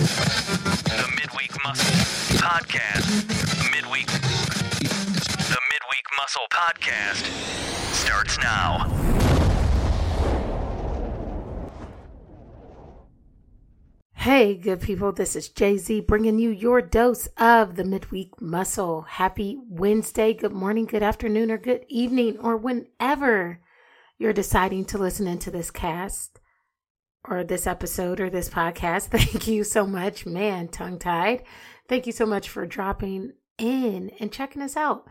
The Midweek Muscle Podcast. Midweek. The Midweek Muscle Podcast starts now. Hey, good people, this is JZ bringing you your dose of the midweek muscle. Happy Wednesday, good morning, good afternoon, or good evening, or whenever you're deciding to listen into this cast or this episode or this podcast. Thank you so much, man, tongue tied. Thank you so much for dropping in and checking us out.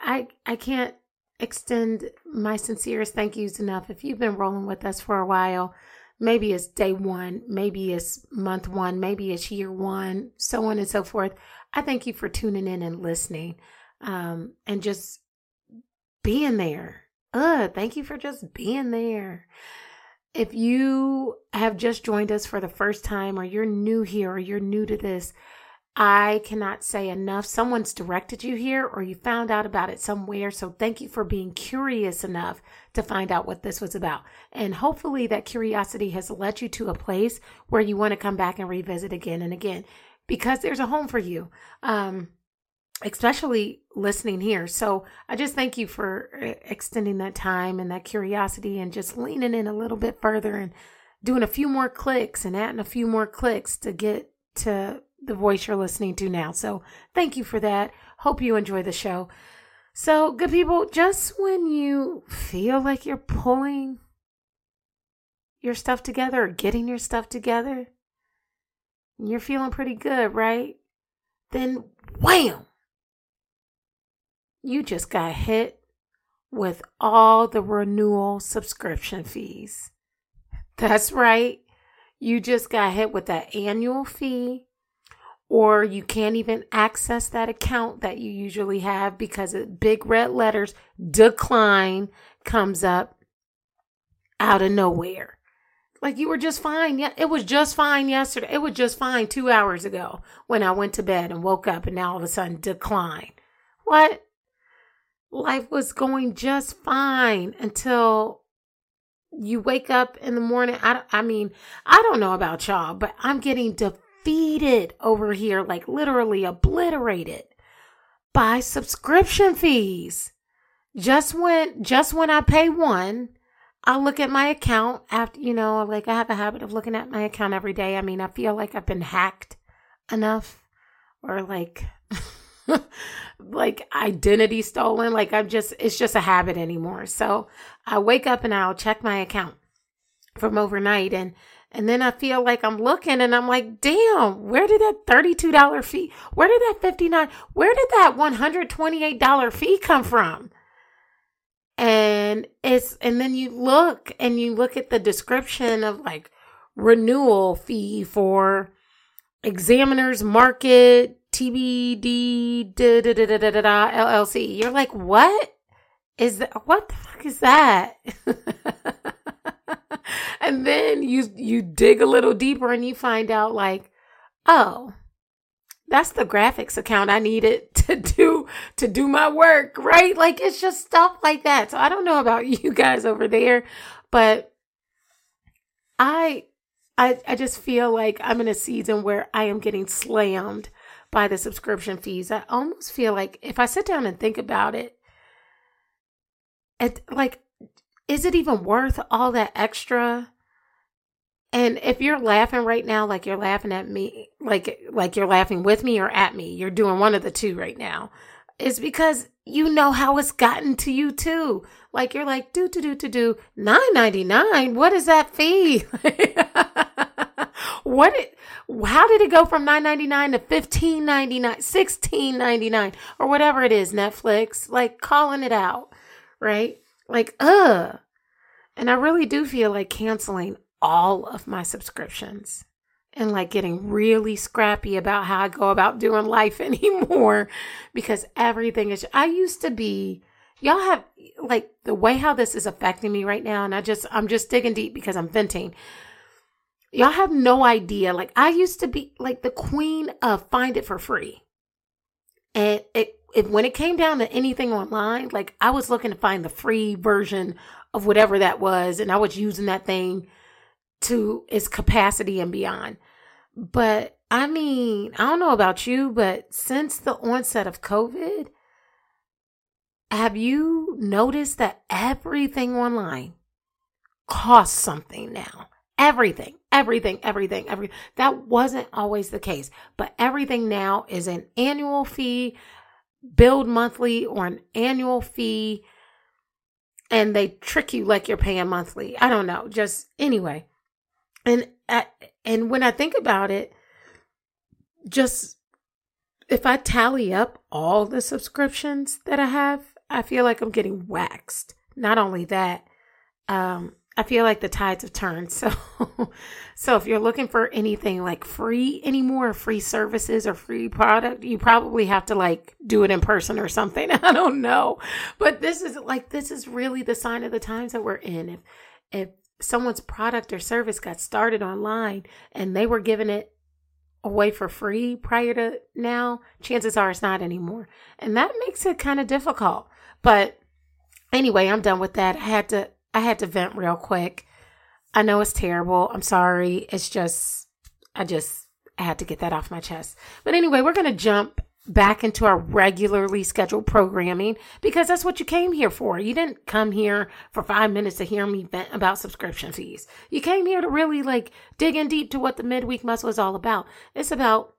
I I can't extend my sincerest thank yous enough. If you've been rolling with us for a while, maybe it's day one, maybe it's month one, maybe it's year one, so on and so forth. I thank you for tuning in and listening um, and just being there. Uh, thank you for just being there. If you have just joined us for the first time, or you're new here, or you're new to this, I cannot say enough. Someone's directed you here or you found out about it somewhere. So thank you for being curious enough to find out what this was about. And hopefully that curiosity has led you to a place where you want to come back and revisit again and again because there's a home for you. Um, especially listening here. So I just thank you for uh, extending that time and that curiosity and just leaning in a little bit further and doing a few more clicks and adding a few more clicks to get to the voice you're listening to now. So thank you for that. Hope you enjoy the show. So, good people, just when you feel like you're pulling your stuff together or getting your stuff together, you're feeling pretty good, right? Then, wham! You just got hit with all the renewal subscription fees. That's right. You just got hit with that annual fee or you can't even access that account that you usually have because of big red letters decline comes up out of nowhere. Like you were just fine. Yeah, it was just fine yesterday. It was just fine 2 hours ago when I went to bed and woke up and now all of a sudden decline. What? Life was going just fine until you wake up in the morning. I, I mean, I don't know about y'all, but I'm getting defeated over here, like literally obliterated by subscription fees. Just when just when I pay one, I look at my account after you know, like I have a habit of looking at my account every day. I mean, I feel like I've been hacked enough or like like identity stolen. Like I'm just it's just a habit anymore. So I wake up and I'll check my account from overnight and and then I feel like I'm looking and I'm like, damn, where did that $32 fee, where did that 59, where did that $128 fee come from? And it's, and then you look and you look at the description of like renewal fee for examiners market TBD LLC. You're like, what is that? What the fuck is that? and then you you dig a little deeper and you find out like, oh, that's the graphics account I needed to do to do my work, right? Like it's just stuff like that. So I don't know about you guys over there, but I I I just feel like I'm in a season where I am getting slammed by the subscription fees. I almost feel like if I sit down and think about it, it like is it even worth all that extra? And if you're laughing right now, like you're laughing at me, like like you're laughing with me or at me, you're doing one of the two right now. It's because you know how it's gotten to you too. Like you're like do to do do do do nine ninety nine. What is that fee? what it? How did it go from nine ninety nine to fifteen ninety nine, sixteen ninety nine, or whatever it is? Netflix, like calling it out, right? Like, ugh. And I really do feel like canceling all of my subscriptions and like getting really scrappy about how I go about doing life anymore because everything is. I used to be, y'all have like the way how this is affecting me right now. And I just, I'm just digging deep because I'm venting. Y'all have no idea. Like, I used to be like the queen of find it for free. And it if when it came down to anything online, like I was looking to find the free version of whatever that was, and I was using that thing to its capacity and beyond. But I mean, I don't know about you, but since the onset of COVID, have you noticed that everything online costs something now? Everything, everything, everything, everything. That wasn't always the case, but everything now is an annual fee, billed monthly, or an annual fee, and they trick you like you're paying monthly. I don't know. Just anyway, and and when I think about it, just if I tally up all the subscriptions that I have, I feel like I'm getting waxed. Not only that, um, I feel like the tides have turned. So, so if you're looking for anything like free anymore, free services or free product, you probably have to like do it in person or something. I don't know, but this is like this is really the sign of the times that we're in. If if someone's product or service got started online and they were giving it away for free prior to now, chances are it's not anymore, and that makes it kind of difficult. But anyway, I'm done with that. I had to I had to vent real quick. I know it's terrible. I'm sorry. It's just I just I had to get that off my chest. But anyway, we're going to jump back into our regularly scheduled programming because that's what you came here for. You didn't come here for 5 minutes to hear me vent about subscription fees. You came here to really like dig in deep to what the midweek muscle is all about. It's about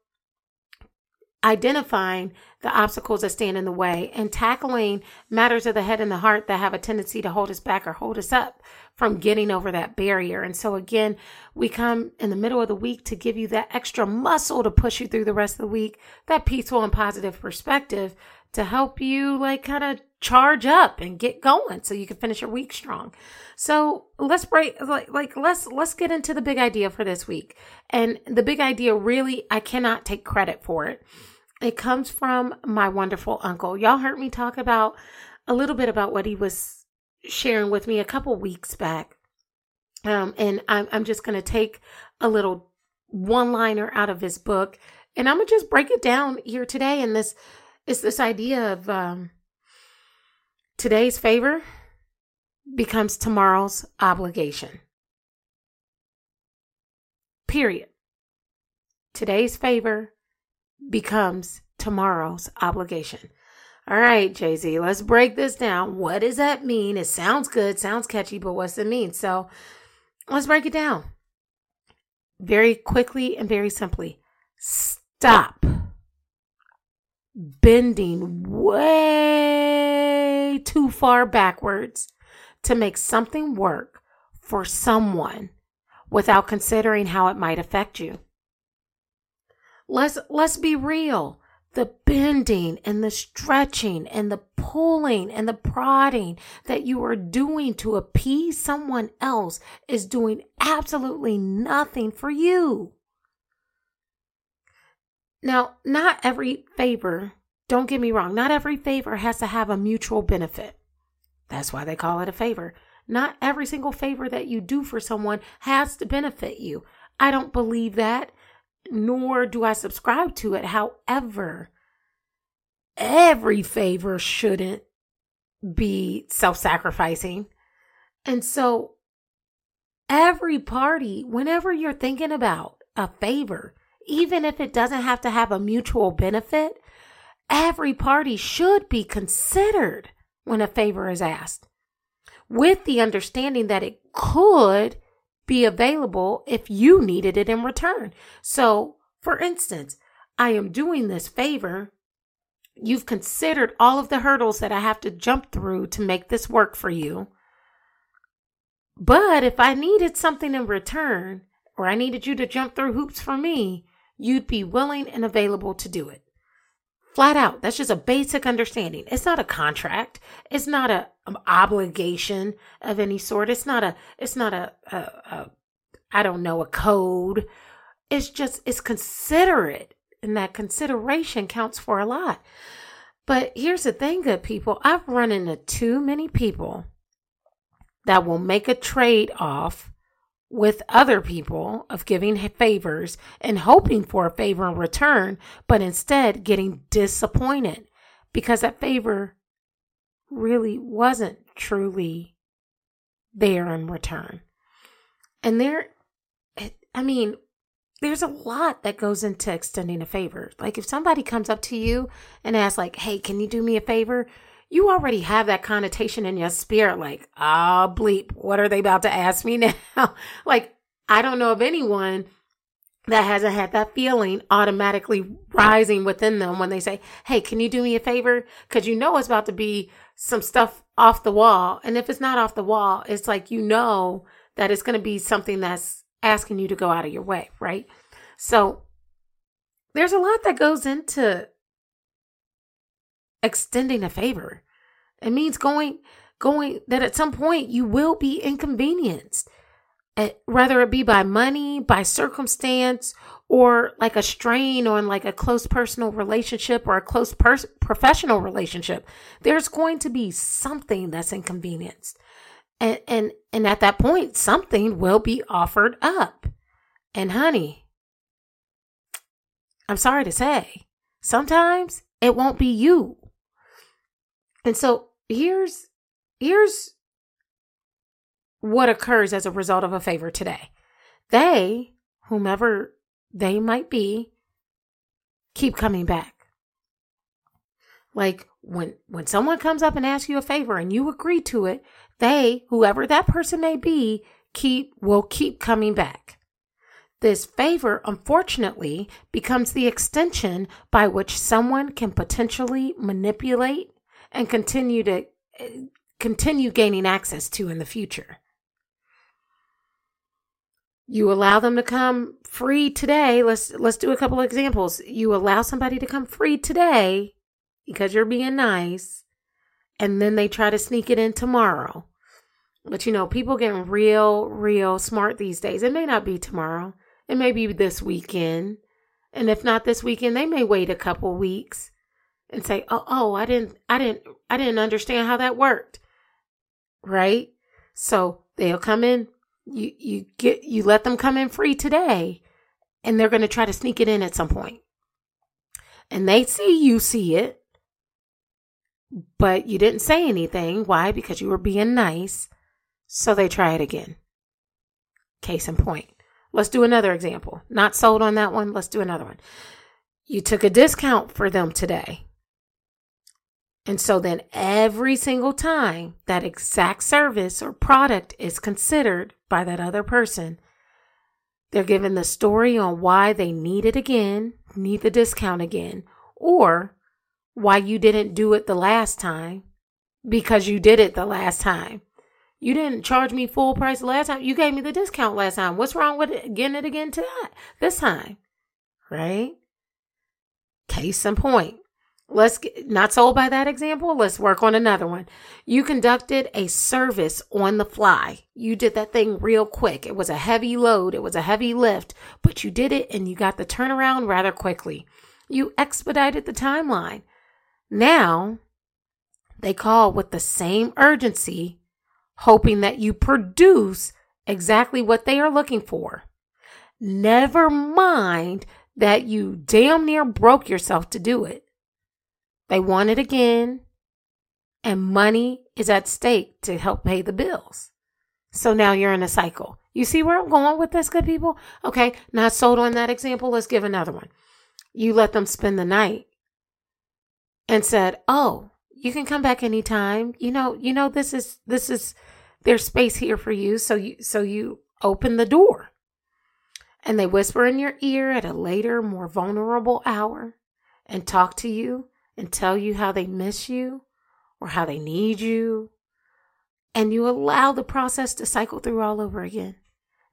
identifying the obstacles that stand in the way and tackling matters of the head and the heart that have a tendency to hold us back or hold us up from getting over that barrier. And so, again, we come in the middle of the week to give you that extra muscle to push you through the rest of the week, that peaceful and positive perspective to help you, like, kind of charge up and get going so you can finish your week strong. So let's break like, like let's let's get into the big idea for this week. And the big idea really I cannot take credit for it. It comes from my wonderful uncle. Y'all heard me talk about a little bit about what he was sharing with me a couple weeks back. Um, and I'm, I'm just going to take a little one liner out of his book and I'm going to just break it down here today. And this is this idea of um, today's favor becomes tomorrow's obligation. Period. Today's favor becomes tomorrow's obligation. All right, JZ, let's break this down. What does that mean? It sounds good, sounds catchy, but what's it mean? So let's break it down very quickly and very simply. Stop bending way too far backwards to make something work for someone without considering how it might affect you. Let's let's be real. The bending and the stretching and the pulling and the prodding that you are doing to appease someone else is doing absolutely nothing for you. Now, not every favor, don't get me wrong, not every favor has to have a mutual benefit. That's why they call it a favor. Not every single favor that you do for someone has to benefit you. I don't believe that nor do I subscribe to it. However, every favor shouldn't be self sacrificing. And so, every party, whenever you're thinking about a favor, even if it doesn't have to have a mutual benefit, every party should be considered when a favor is asked, with the understanding that it could be available if you needed it in return. So, for instance, I am doing this favor. You've considered all of the hurdles that I have to jump through to make this work for you. But if I needed something in return, or I needed you to jump through hoops for me, you'd be willing and available to do it. Flat out. That's just a basic understanding. It's not a contract. It's not a Um, obligation of any sort. It's not a, it's not a, a, a, I don't know, a code. It's just, it's considerate. And that consideration counts for a lot. But here's the thing, good people. I've run into too many people that will make a trade off with other people of giving favors and hoping for a favor in return, but instead getting disappointed because that favor really wasn't truly there in return. And there, I mean, there's a lot that goes into extending a favor. Like if somebody comes up to you and asks like, "Hey, can you do me a favor?" You already have that connotation in your spirit like, "Ah, oh, bleep, what are they about to ask me now?" like I don't know of anyone that hasn't had that feeling automatically rising within them when they say, Hey, can you do me a favor? Cause you know it's about to be some stuff off the wall. And if it's not off the wall, it's like you know that it's going to be something that's asking you to go out of your way, right? So there's a lot that goes into extending a favor. It means going, going that at some point you will be inconvenienced, Eh, whether it be by money, by circumstance, or like a strain on like a close personal relationship or a close pers- professional relationship. There's going to be something that's inconvenienced. And, and, and at that point, something will be offered up. And honey, I'm sorry to say, sometimes it won't be you. And so here's, here's what occurs as a result of a favor today. They, whomever they might be, keep coming back. Like when when someone comes up and asks you a favor and you agree to it, they, whoever that person may be, keep will keep coming back. This favor, unfortunately, becomes the extension by which someone can potentially manipulate and continue to eh, continue gaining access to in the future. You allow them to come free today. Let's let's do a couple of examples. You allow somebody to come free today because you're being nice and then they try to sneak it in tomorrow. But you know, people getting real, real smart these days. It may not be tomorrow. It may be this weekend. And if not this weekend, they may wait a couple weeks and say, "Oh, oh, I didn't I didn't I didn't understand how that worked." Right? So, they'll come in you you get you let them come in free today and they're going to try to sneak it in at some point. And they see you see it but you didn't say anything. Why? Because you were being nice. So they try it again. Case in point. Let's do another example. Not sold on that one. Let's do another one. You took a discount for them today. And so then every single time that exact service or product is considered by that other person, they're given the story on why they need it again, need the discount again, or why you didn't do it the last time because you did it the last time. You didn't charge me full price last time. You gave me the discount last time. What's wrong with it, getting it again tonight, this time? Right? Case in point. Let's get not sold by that example. Let's work on another one. You conducted a service on the fly. You did that thing real quick. It was a heavy load. It was a heavy lift, but you did it and you got the turnaround rather quickly. You expedited the timeline. Now, they call with the same urgency, hoping that you produce exactly what they are looking for. Never mind that you damn near broke yourself to do it. They want it again, and money is at stake to help pay the bills. So now you're in a cycle. You see where I'm going with this, good people? Okay, not sold on that example. Let's give another one. You let them spend the night and said, "Oh, you can come back anytime. You know, you know this is this is there's space here for you." So you so you open the door. And they whisper in your ear at a later, more vulnerable hour and talk to you and tell you how they miss you or how they need you. And you allow the process to cycle through all over again.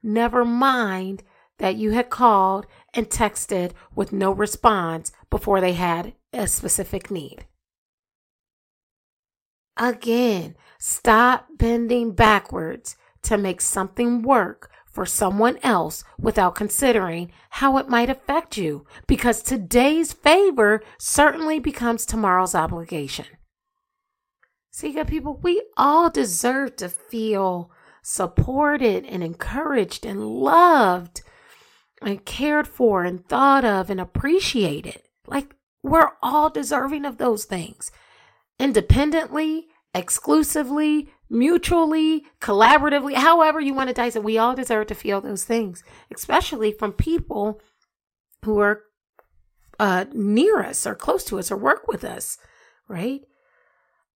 Never mind that you had called and texted with no response before they had a specific need. Again, stop bending backwards to make something work for someone else without considering how it might affect you because today's favor certainly becomes tomorrow's obligation. See, good people, we all deserve to feel supported and encouraged and loved and cared for and thought of and appreciated. Like we're all deserving of those things. Independently, exclusively, mutually, collaboratively, however you want to dice it. We all deserve to feel those things, especially from people who are uh, near us or close to us or work with us, right?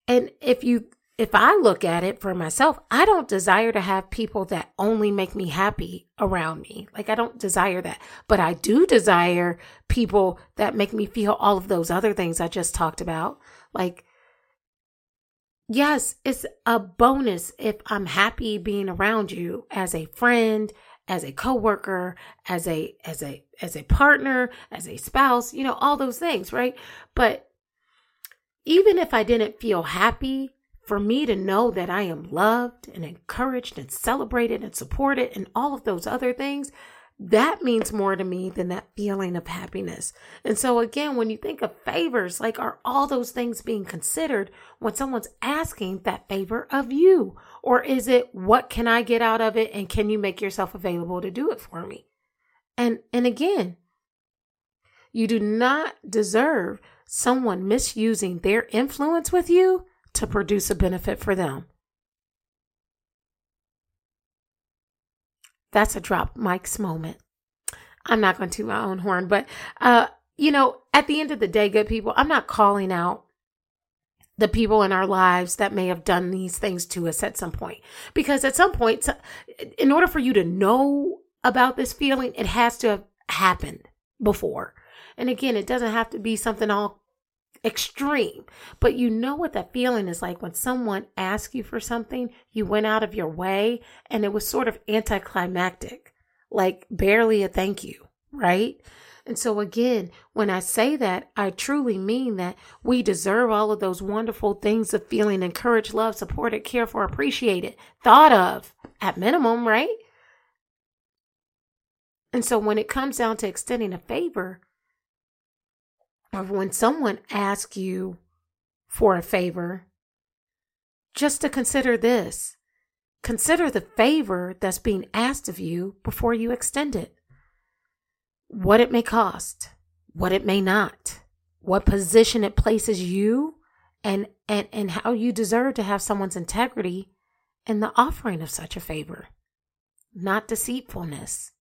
And if you if I look at it for myself, I don't desire to have people that only make me happy around me. Like, I don't desire that. But I do desire people that make me feel all of those other things I just talked about. Like, yes, it's a bonus if I'm happy being around you as a friend, as a coworker, as a, as a, as a partner, as a spouse, you know, all those things, right? But even if I didn't feel happy for me to know that I am loved and encouraged and celebrated and supported and all of those other things, that means more to me than that feeling of happiness. And so, again, when you think of favors, like are all those things being considered when someone's asking that favor of you? Or is it what can I get out of it and can you make yourself available to do it for me? And and again, you do not deserve someone misusing their influence with you to produce a benefit for them. That's a drop Mike's moment. I'm not going to my own horn, but uh, you know, at the end of the day, good people, I'm not calling out the people in our lives that may have done these things to us at some point. Because at some point, in order for you to know about this feeling, it has to have happened before. And again, it doesn't have to be something all extreme. But you know what that feeling is like when someone asks you for something, you went out of your way, and it was sort of anticlimactic, like barely a thank you, right? And so, again, when I say that, I truly mean that we deserve all of those wonderful things of feeling encouraged, loved, supported, cared for, appreciated, thought of at minimum, right? And so, when it comes down to extending a favor, when someone asks you for a favor, just to consider this. Consider the favor that's being asked of you before you extend it. What it may cost, what it may not, what position it places you, and, and, and how you deserve to have someone's integrity in the offering of such a favor, not deceitfulness.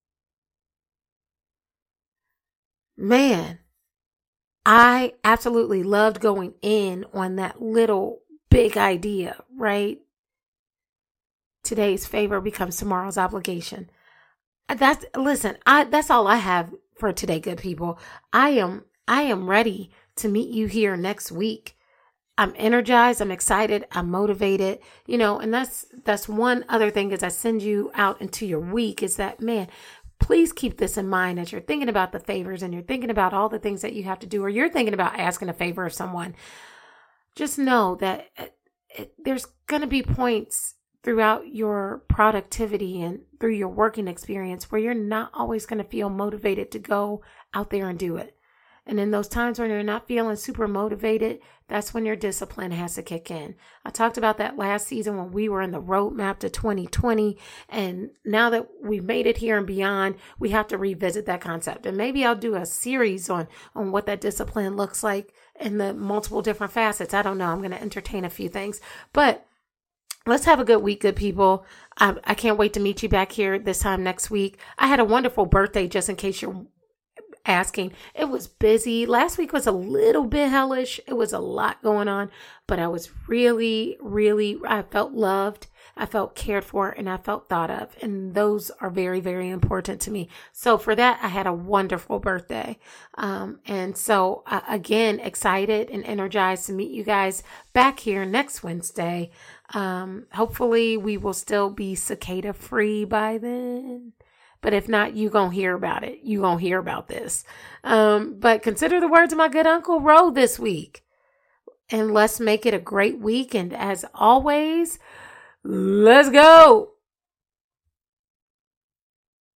Man, I absolutely loved going in on that little big idea, right? Today's favor becomes tomorrow's obligation. That's listen, I that's all I have for today, good people. I am I am ready to meet you here next week. I'm energized, I'm excited, I'm motivated, you know, and that's that's one other thing as I send you out into your week is that man, please keep this in mind as you're thinking about the favors and you're thinking about all the things that you have to do, or you're thinking about asking a favor of someone. Just know that it, it, there's going to be points throughout your productivity and through your working experience where you're not always going to feel motivated to go out there and do it. And in those times when you're not feeling super motivated, that's when your discipline has to kick in. I talked about that last season when we were in the roadmap to 2020. And now that we've made it here and beyond, we have to revisit that concept. And maybe I'll do a series on, on what that discipline looks like in the multiple different facets. I don't know. I'm going to entertain a few things, but let's have a good week, good people. I, I can't wait to meet you back here this time next week. I had a wonderful birthday, just in case you're asking. It was busy. Last week was a little bit hellish. It was a lot going on, but I was really, really, I felt loved. I felt cared for and I felt thought of. And those are very, very important to me. So for that, I had a wonderful birthday. Um, and so uh, again, excited and energized to meet you guys back here next Wednesday. Um, hopefully we will still be cicada free by then. But if not, you gonna hear about it. You gonna hear about this. Um, but consider the words of my good uncle Ro this week. And let's make it a great week. And as always, let's go.